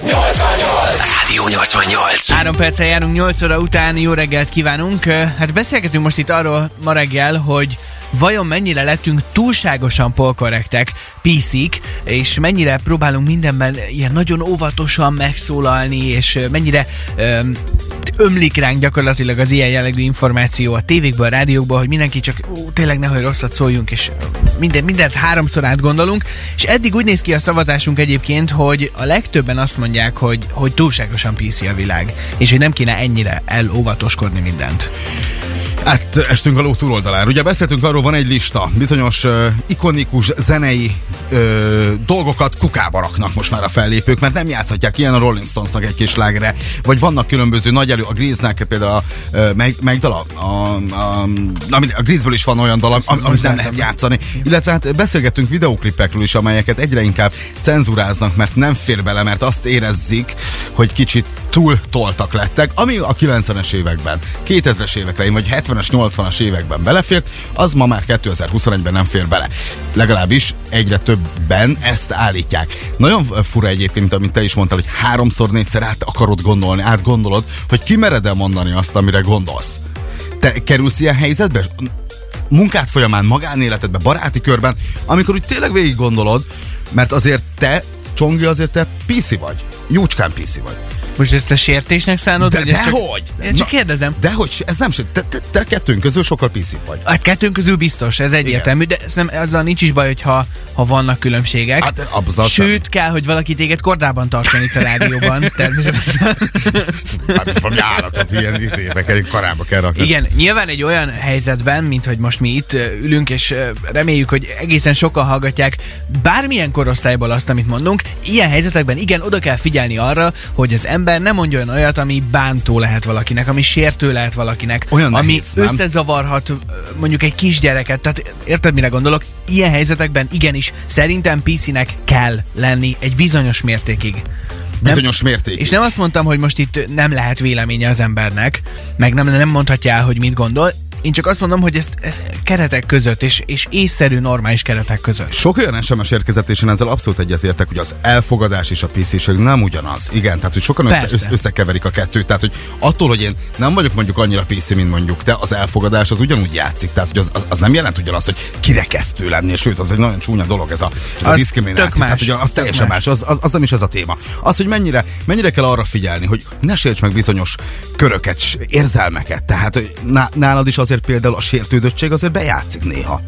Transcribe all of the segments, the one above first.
Rádió 88. Három perccel járunk 8 óra után, jó reggelt kívánunk. Hát beszélgetünk most itt arról ma reggel, hogy vajon mennyire lettünk túlságosan polkorrektek, piszik, és mennyire próbálunk mindenben ilyen nagyon óvatosan megszólalni, és mennyire öm, ömlik ránk gyakorlatilag az ilyen jellegű információ a tévékből, a rádiókból, hogy mindenki csak ó, tényleg nehogy rosszat szóljunk, és minden, mindent háromszor átgondolunk, és eddig úgy néz ki a szavazásunk egyébként, hogy a legtöbben azt mondják, hogy, hogy túlságosan PC a világ, és hogy nem kéne ennyire elóvatoskodni mindent. Hát estünk a ló túloldalára. Ugye beszéltünk arról, van egy lista, bizonyos uh, ikonikus zenei uh, dolgokat kukába raknak most már a fellépők, mert nem játszhatják ilyen a Rolling Stonesnak egy kis lágre, vagy vannak különböző nagy elő, a Grease-nek például a, uh, meg, dala, a, a, a, a Grease-ből is van olyan dal, am, amit nem lehet játszani. Illetve hát beszélgettünk videóklipekről is, amelyeket egyre inkább cenzuráznak, mert nem fér bele, mert azt érezzik, hogy kicsit túl toltak lettek, ami a 90-es években, 2000-es évekre, vagy 70-es, 80-as években belefért, az ma már 2021-ben nem fér bele. Legalábbis egyre többen ezt állítják. Nagyon fura egyébként, amit te is mondtál, hogy háromszor, négyszer át akarod gondolni, átgondolod, hogy kimered el mondani azt, amire gondolsz. Te kerülsz ilyen helyzetbe? Munkád folyamán, magánéletedben, baráti körben, amikor úgy tényleg végig gondolod, mert azért te, Csongi, azért te PC vagy. Jócskán PC vagy. Most ezt a sértésnek szánod? De, vagy ezt csak... dehogy! Én csak kérdezem. De hogy ez nem se, te, te, te kettőnk közül sokkal PC vagy. A kettőnk közül biztos, ez egyértelmű, de ez nem, azzal nincs is baj, hogyha ha vannak különbségek. Hát, azzal Sőt, kell, hogy valaki téged kordában tartson itt a rádióban, természetesen. Hát valami állatot ilyen izébe kell, karába kell rakni. Igen, nyilván egy olyan helyzetben, mint hogy most mi itt ülünk, és reméljük, hogy egészen sokan hallgatják bármilyen korosztályból azt, amit mondunk, ilyen helyzetekben igen, oda kell figyelni arra, hogy az ember nem mondjon olyat, ami bántó lehet valakinek, ami sértő lehet valakinek, Olyan ami nehéz, nem? összezavarhat mondjuk egy kisgyereket. Tehát érted, mire gondolok? Ilyen helyzetekben igenis szerintem PC-nek kell lenni egy bizonyos mértékig. Bizonyos mértékig. És nem azt mondtam, hogy most itt nem lehet véleménye az embernek, meg nem, nem mondhatja el, hogy mit gondol. Én csak azt mondom, hogy ezt, ezt keretek között, és, és észszerű, normális keretek között. Sok olyan SMS érkezett, és én ezzel abszolút egyetértek, hogy az elfogadás és a pc nem ugyanaz. Igen, tehát hogy sokan Persze. össze, összekeverik a kettőt. Tehát, hogy attól, hogy én nem vagyok mondjuk annyira PC, mint mondjuk te, az elfogadás az ugyanúgy játszik. Tehát, hogy az, az, az nem jelent ugyanazt, hogy kirekesztő lenni, sőt, az egy nagyon csúnya dolog ez a, ez a Az diszkrimináció. tök más. Tehát, hogy az teljesen más. más. Az, az, az, nem is ez a téma. Az, hogy mennyire, mennyire kell arra figyelni, hogy ne sérts meg bizonyos köröket, érzelmeket. Tehát hogy ná- nálad is azért például a sértődöttség azért bejátszik néha.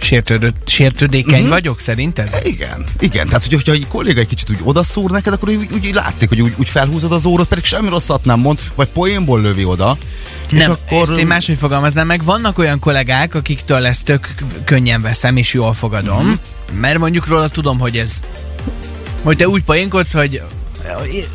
Sértődött, sértődékeny Mhm. uh-huh. vagyok szerinted? Igen, igen. Tehát, hogy, hogyha egy kolléga egy kicsit úgy odaszúr neked, akkor úgy, úgy látszik, hogy úgy, úgy felhúzod az órot, pedig semmi rosszat nem mond, vagy poénból lövi oda. és Nem, akkor... ezt én máshogy fogalmaznám meg. Vannak olyan kollégák, akiktől ezt tök könnyen veszem, és jól fogadom, Mhm. mm-hmm. mert mondjuk róla tudom, hogy ez hogy te úgy poénkodsz, hogy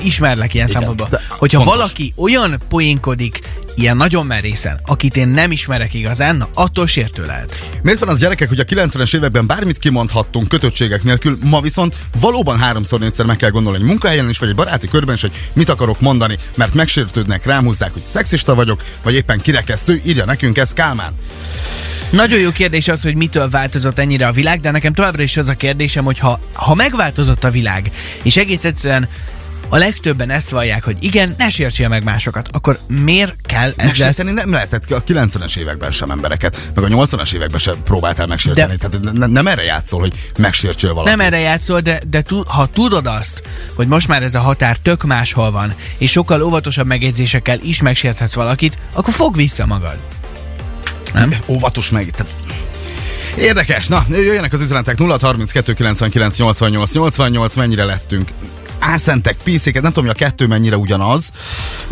ismerlek ilyen Igen, de Hogyha fontos. valaki olyan poénkodik, ilyen nagyon merészen, akit én nem ismerek igazán, na attól sértő lehet. Miért van az gyerekek, hogy a 90-es években bármit kimondhattunk kötöttségek nélkül, ma viszont valóban háromszor négyszer meg kell gondolni egy munkahelyen is, vagy egy baráti körben is, hogy mit akarok mondani, mert megsértődnek, rám húzzák, hogy szexista vagyok, vagy éppen kirekesztő, írja nekünk ez Kálmán. Nagyon jó kérdés az, hogy mitől változott ennyire a világ, de nekem továbbra is az a kérdésem, hogy ha, ha megváltozott a világ, és egész egyszerűen a legtöbben ezt vallják, hogy igen, ne sértsél meg másokat, akkor miért kell ezzel... Megsérteni nem lehetett a 90-es években sem embereket, meg a 80-as években sem próbáltál megsérteni. De- Tehát ne, nem erre játszol, hogy megsértsél valakit. Nem erre játszol, de, de tu, ha tudod azt, hogy most már ez a határ tök máshol van, és sokkal óvatosabb megjegyzésekkel is megsérthetsz valakit, akkor fog vissza magad. Nem? Óvatos meg. Tehát... Érdekes. Na, jöjjenek az üzenetek 0 32 99 88 88, mennyire lettünk álszentek, píszéket, nem tudom, hogy a kettő mennyire ugyanaz,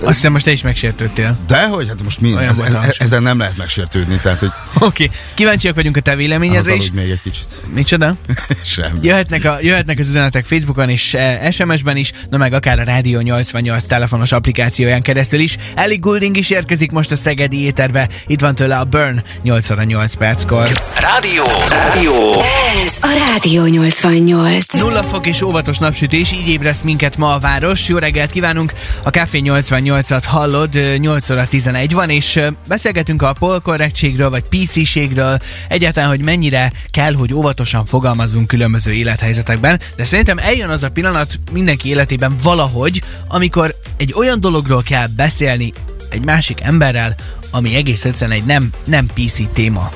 Azt hiszem, most te is megsértődtél. de hogy hát most mi, ez, ez, ezen nem lehet megsértődni, tehát hogy Oké, okay. kíváncsiak vagyunk a te véleményedre is. még egy kicsit. Micsoda? Sem. Jöhetnek, a, jöhetnek az üzenetek Facebookon és eh, SMS-ben is, na meg akár a Rádió 88 telefonos applikációján keresztül is. Ellie Goulding is érkezik most a Szegedi éterbe. Itt van tőle a Burn 8 óra 8 perckor. Rádió. Rádió. Ez a Rádió 88. Nulla fok és óvatos napsütés, így ébresz választ minket ma a város. Jó reggelt kívánunk! A Café 88-at hallod, 8 óra 11 van, és beszélgetünk a polkorrektségről, vagy PC-ségről, egyáltalán, hogy mennyire kell, hogy óvatosan fogalmazzunk különböző élethelyzetekben, de szerintem eljön az a pillanat mindenki életében valahogy, amikor egy olyan dologról kell beszélni egy másik emberrel, ami egész egyszerűen egy nem, nem PC téma.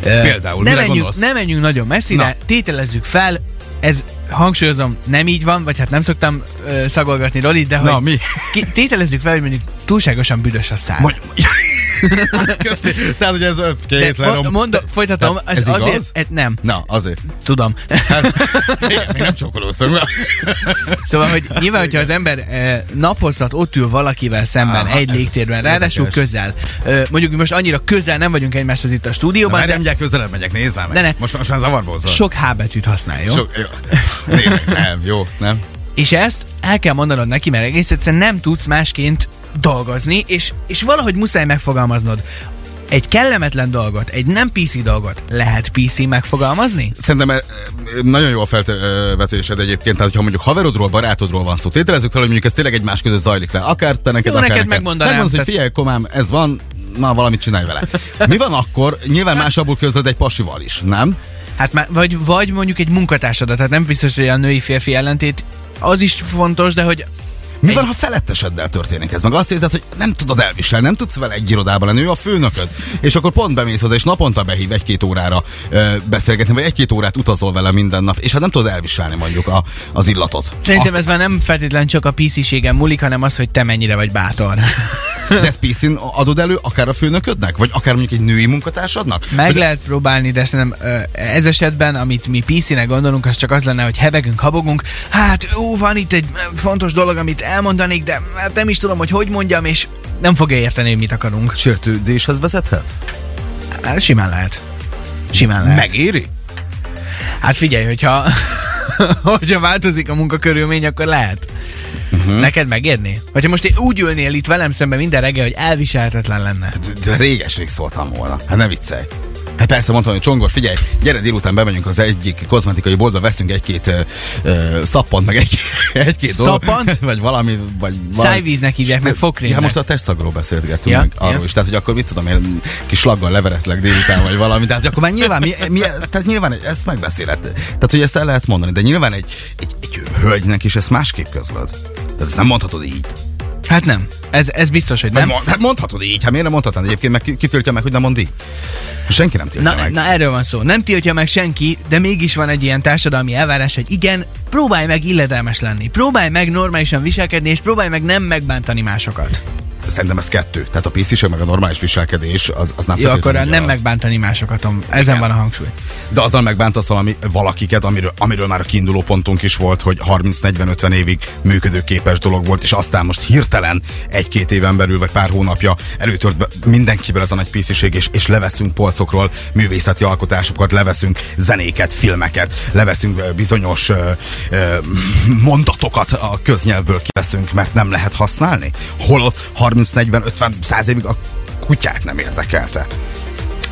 Például, ne menjünk, gondolsz? ne menjünk nagyon messzire, Na. tételezzük fel, ez hangsúlyozom, nem így van, vagy hát nem szoktam ö, szagolgatni Rolit, de Na, hogy mi? ki, tételezzük fel, hogy mondjuk túlságosan büdös a szár. Mondj, Köszi. Tehát, hogy ez lerom. mond, mond, folytatom, Tehát ez, ez igaz? azért, ez, nem, Na, azért. tudom. Igen, még nem csókolóztunk. be. Szóval, hogy nyilván, hogyha az ember eh, napozhat, ott ül valakivel szemben, Aha, egy légtérben, ráadásul közel. Mondjuk mi most annyira közel nem vagyunk egymáshoz itt a Na, stúdióban, már de nem gyere közelebb megyek, nézd már meg. De ne. Most, most már zavarba hozol. sok H betűt használ, jó? Sok, jó. Nézd nem, jó, nem. És ezt el kell mondanod neki, mert egész egyszerűen nem tudsz másként dolgozni, és, és valahogy muszáj megfogalmaznod. Egy kellemetlen dolgot, egy nem PC dolgot lehet PC megfogalmazni? Szerintem eh, nagyon jó a felvetésed egyébként, tehát ha mondjuk haverodról, barátodról van szó, tételezzük fel, hogy mondjuk ez tényleg egymás között zajlik le. Akár te neked, Jó, akár neked neked. megmondanám, Megmondod, hogy tehát- figyelj, komám, ez van, na valamit csinálj vele. Mi van akkor? Nyilván másabbul közöd egy pasival is, nem? Hát már, vagy, vagy mondjuk egy munkatársadat, tehát nem biztos, hogy a női-férfi ellentét az is fontos, de hogy Mi van, ha feletteseddel történik ez? Meg azt érzed, hogy nem tudod elviselni, nem tudsz vele egy irodában lenni, ő a főnököd. És akkor pont bemész hozzá, és naponta behív egy-két órára ö, beszélgetni, vagy egy-két órát utazol vele minden nap, és hát nem tudod elviselni mondjuk a, az illatot. Szerintem ez már nem feltétlenül csak a PC-ségen múlik, hanem az, hogy te mennyire vagy bátor. De ezt PC-n adod elő akár a főnöködnek, vagy akár mondjuk egy női munkatársadnak? Meg Hogy- lehet próbálni, de szerintem ez esetben, amit mi PC-nek gondolunk, az csak az lenne, hogy hevegünk, habogunk. Hát, ó, van itt egy fontos dolog, amit elmondanék, de hát nem is tudom, hogy hogy mondjam, és nem fogja érteni, hogy mit akarunk. Sértődéshez vezethet? Hát, simán lehet. Simán lehet. Megéri? Hát figyelj, hogyha, hogyha változik a munkakörülmény, akkor lehet. Uh-huh. Neked megérni? Hogyha most én úgy ülnél itt velem szemben minden reggel, hogy elviselhetetlen lenne. De, de réges-rég szóltam volna. Hát ne viccelj. Hát persze mondtam, hogy Csongor, figyelj, gyere délután bemegyünk az egyik kozmetikai boltba, veszünk egy-két ö, ö, szappant, meg egy, egy-két dolog- Szappant? Vagy valami, vagy valami. Szájvíznek hívják, meg fogkrémnek. Ja, most a testszagról beszélgettünk Ja, meg arról ja. is. Tehát, hogy akkor mit tudom én, kis slaggal leveretlek délután, vagy valami. Tehát, hogy akkor már nyilván, mi, mi, tehát nyilván ezt megbeszéled. Tehát, hogy ezt el lehet mondani. De nyilván egy, egy, egy hölgynek is ezt másképp közlöd. Tehát ezt nem mondhatod így. Hát nem. Ez, ez biztos, hogy nem. hát mondhatod így, hát miért nem mondhatnád egyébként, meg ki, ki tiltja meg, hogy nem mond így? Senki nem tiltja Na, meg. na erről van szó. Nem tiltja meg senki, de mégis van egy ilyen társadalmi elvárás, hogy igen, próbálj meg illedelmes lenni. Próbálj meg normálisan viselkedni, és próbálj meg nem megbántani másokat. Szerintem ez kettő. Tehát a pc meg a normális viselkedés, az, az nem Jó, akkor nem ugyanaz. megbántani másokat. Ezen Igen. van a hangsúly. De azzal megbántasz valami, valakiket, amiről, amiről már a kiinduló pontunk is volt, hogy 30-40-50 évig működőképes dolog volt, és aztán most hirtelen egy-két éven belül, vagy pár hónapja előtört be mindenkiből ez a nagy pisziség, és, és leveszünk polcokról művészeti alkotásokat, leveszünk zenéket, filmeket, leveszünk bizonyos ö, ö, mondatokat a köznyelvből kiveszünk, mert nem lehet használni. Holott 30-40-50-100 évig a kutyát nem érdekelte.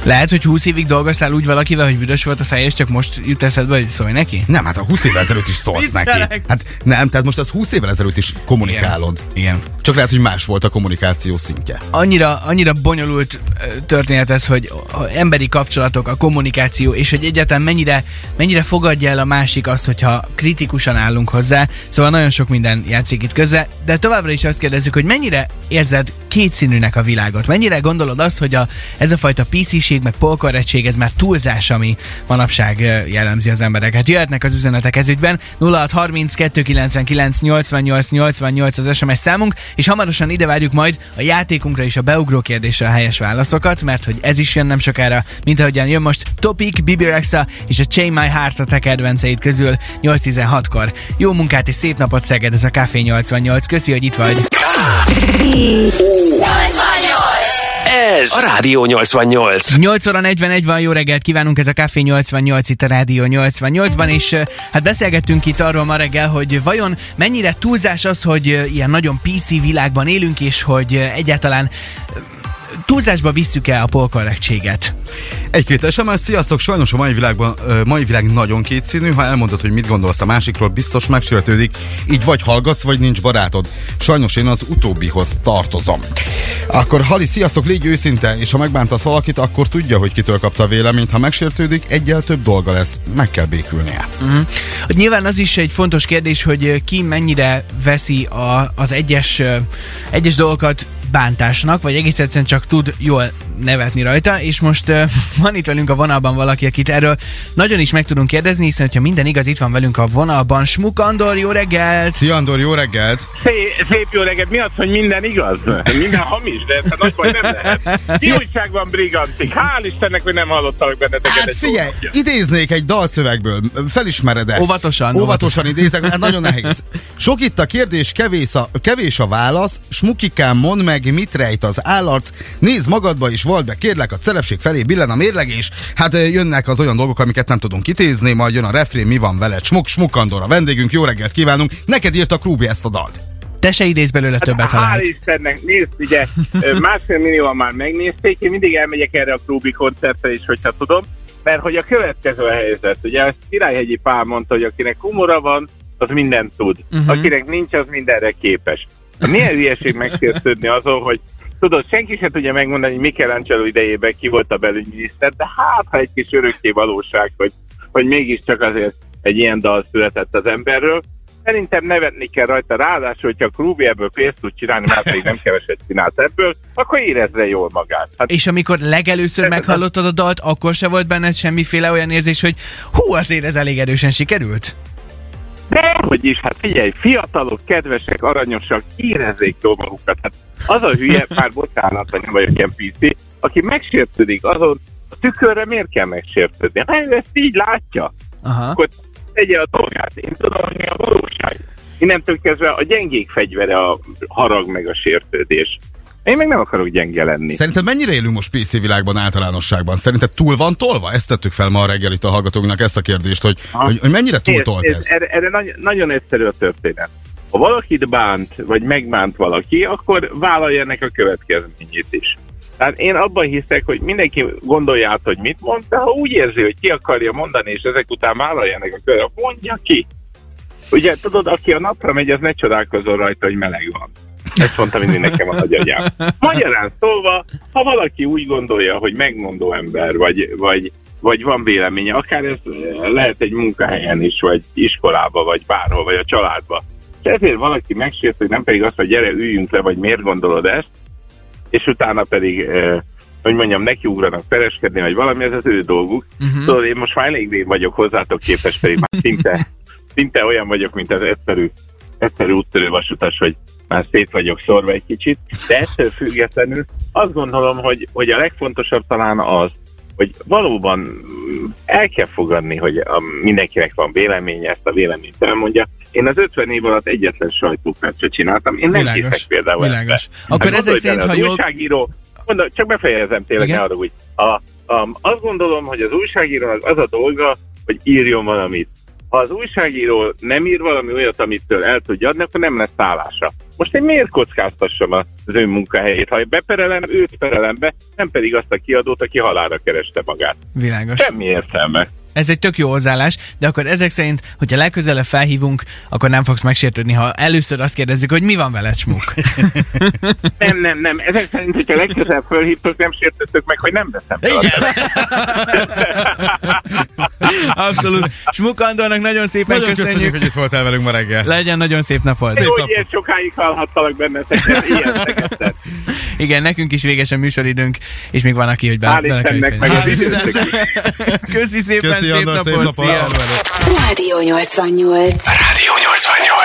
Lehet, hogy 20 évig dolgoztál úgy valakivel, hogy büdös volt a száj, és csak most jut eszedbe, hogy szólj neki? Nem, hát a 20 évvel ezelőtt is szólsz neki. Hát nem, tehát most az 20 évvel ezelőtt is kommunikálod. Igen. Csak lehet, hogy más volt a kommunikáció szintje. annyira, annyira bonyolult történet ez, hogy a emberi kapcsolatok, a kommunikáció, és hogy egyáltalán mennyire, mennyire fogadja el a másik azt, hogyha kritikusan állunk hozzá. Szóval nagyon sok minden játszik itt közre, de továbbra is azt kérdezzük, hogy mennyire érzed kétszínűnek a világot? Mennyire gondolod azt, hogy a, ez a fajta PC-ség, meg polkorrettség, ez már túlzás, ami manapság jellemzi az embereket? Jöhetnek az üzenetek ezügyben 0630 299 88 88 az SMS számunk, és hamarosan ide várjuk majd a játékunkra is a beugró kérdésre a helyes válaszokat, mert hogy ez is jön nem sokára, mint ahogyan jön most Topic, Bibi Rexa és a Chain My Heart a te kedvenceid közül 8-16-kor. Jó munkát és szép napot Szeged, ez a Café 88. Köszi, hogy itt vagy. Ez a Rádió 88. 8 óra 41 van, jó reggelt kívánunk, ez a Café 88 itt a Rádió 88-ban, és eh, hát beszélgettünk itt arról ma reggel, hogy vajon mennyire túlzás az, hogy eh, ilyen nagyon PC világban élünk, és hogy eh, egyáltalán túlzásba visszük-e a polkorrektséget? Egy-két SMS, sziasztok, sajnos a mai, világban, mai világ nagyon kétszínű, ha elmondod, hogy mit gondolsz a másikról, biztos megsértődik, így vagy hallgatsz, vagy nincs barátod. Sajnos én az utóbbihoz tartozom. Akkor Hali, sziasztok, légy őszinte, és ha megbántasz valakit, akkor tudja, hogy kitől kapta a véleményt, ha megsértődik, egyel több dolga lesz, meg kell békülnie. Uh-huh. Nyilván az is egy fontos kérdés, hogy ki mennyire veszi a, az egyes, egyes dolgokat bántásnak, vagy egész egyszerűen csak tud jól nevetni rajta, és most uh, van itt velünk a vonalban valaki, akit erről nagyon is meg tudunk kérdezni, hiszen ha minden igaz, itt van velünk a vonalban Smuk Andor, jó reggelt! Szia Andor, jó reggelt! Szép, szép jó reggelt. Mi az, hogy minden igaz? Minden hamis, de ez nagy baj nem lehet. Mi újság van, brigantik? Hál' Istennek, hogy nem hallottalak benneteket. Hát egy figyelj, szót. idéznék egy dalszövegből, felismered-e? Óvatosan, Óvatosan idézek, mert nagyon nehéz. Sok itt a kérdés, kevés a, kevés a válasz, smukikám, mondd meg, mit rejt az állarc, nézd magadba és vald be, kérlek, a celebség felé billen a mérleg, és hát jönnek az olyan dolgok, amiket nem tudunk kitézni, majd jön a refrén, mi van veled, smuk, smukandor a vendégünk, jó reggelt kívánunk, neked írt a Krúbi ezt a dalt. Te se idéz belőle többet, ha Hál' lehet. Istennek, nézd, ugye másfél millióan már megnézték, én mindig elmegyek erre a Krúbi koncertre is, hogyha tudom, mert hogy a következő a helyzet, ugye ezt Királyhegyi Pál mondta, hogy akinek humora van, az mindent tud. Uh-huh. Akinek nincs, az mindenre képes. Milyen hülyeség megsértődni azon, hogy tudod, senki sem tudja megmondani, hogy Michelangelo idejében ki volt a belügyminiszter, de hát, ha egy kis örökké valóság, hogy, hogy mégiscsak azért egy ilyen dal született az emberről. Szerintem nevetni kell rajta, ráadásul, hogyha Krúbi ebből pénzt tud csinálni, már pedig nem keveset csinált ebből, akkor érezze jól magát. Hát És amikor legelőször meghallottad a dalt, akkor se volt benned semmiféle olyan érzés, hogy hú, azért ez elég erősen sikerült? De, hogy is, hát figyelj, fiatalok, kedvesek, aranyosak, érezzék jól magukat. Hát az a hülye, már bocsánat, hogy nem vagyok ilyen PC, aki megsértődik azon, a tükörre miért kell megsértődni? Ha ő ezt így látja, Aha. akkor tegye a dolgát. Én tudom, hogy mi a valóság. Innentől kezdve a gyengék fegyvere a harag meg a sértődés. Én meg nem akarok gyenge lenni. Szerinted mennyire élünk most PC világban általánosságban? Szerinted túl van tolva? Ezt tettük fel ma a reggel itt a hallgatóknak ezt a kérdést, hogy, hogy, hogy mennyire túl tolt nézd, ez? Erre, erre nagyon, nagyon egyszerű a történet. Ha valakit bánt, vagy megbánt valaki, akkor vállalja ennek a következményét is. Tehát én abban hiszek, hogy mindenki gondolja át, hogy mit mond, de ha úgy érzi, hogy ki akarja mondani, és ezek után vállalja ennek a következményét, mondja ki. Ugye, tudod, aki a napra megy, az ne csodálkozol rajta, hogy meleg van. Ezt mondta mindig nekem a nagyanyám. Magyarán szólva, ha valaki úgy gondolja, hogy megmondó ember, vagy, vagy, vagy van véleménye, akár ez eh, lehet egy munkahelyen is, vagy iskolába, vagy bárhol, vagy a családba. És ezért valaki megsért, hogy nem pedig azt, hogy gyere, üljünk le, vagy miért gondolod ezt, és utána pedig, eh, hogy mondjam, nekiugranak pereskedni, vagy valami, ez az ő dolguk. Uh-huh. Tudod, én most már elég vagyok hozzátok képes, pedig már szinte, szinte olyan vagyok, mint az egyszerű, egyszerű úttörő vasutas, hogy már szét vagyok szorva egy kicsit, de ettől függetlenül azt gondolom, hogy, hogy a legfontosabb talán az, hogy valóban el kell fogadni, hogy a, mindenkinek van véleménye, ezt a véleményt elmondja. Én az 50 év alatt egyetlen sajtópercet csináltam. Én nem Világos, hiszek például világos. ebbe. Akkor Hát ezek szerint, ha az jól- újságíró, mondom, csak befejezem tényleg, ne arra úgy. A, a, azt gondolom, hogy az újságírónak az a dolga, hogy írjon valamit. Ha az újságíró nem ír valami olyat, amitől el tudja adni, akkor nem lesz állása. Most én miért kockáztassam az ő munkahelyét? Ha beperelem, őt perelem be, nem pedig azt a kiadót, aki halára kereste magát. Világos. Semmi értelme. Ez egy tök jó hozzáállás, de akkor ezek szerint, hogyha legközelebb felhívunk, akkor nem fogsz megsértődni, ha először azt kérdezzük, hogy mi van veled, smuk. Nem, nem, nem. Ezek szerint, hogyha legközelebb fölhívtok, nem sértettök meg, hogy nem veszem fel. a Abszolút. Smuk Andornak nagyon szépen Nagyon köszönjük. köszönjük, hogy itt voltál velünk ma reggel. Legyen nagyon szép napod. Szép napot. ilyen sokáig hallhattalak benneteket, ilyen. Igen, nekünk is véges a műsoridőnk, és még van, aki, hogy be, időtek. Köszi szépen, Köszi, szép Andor, szép napot, napot. szia! Rádió 88. Rádió 88.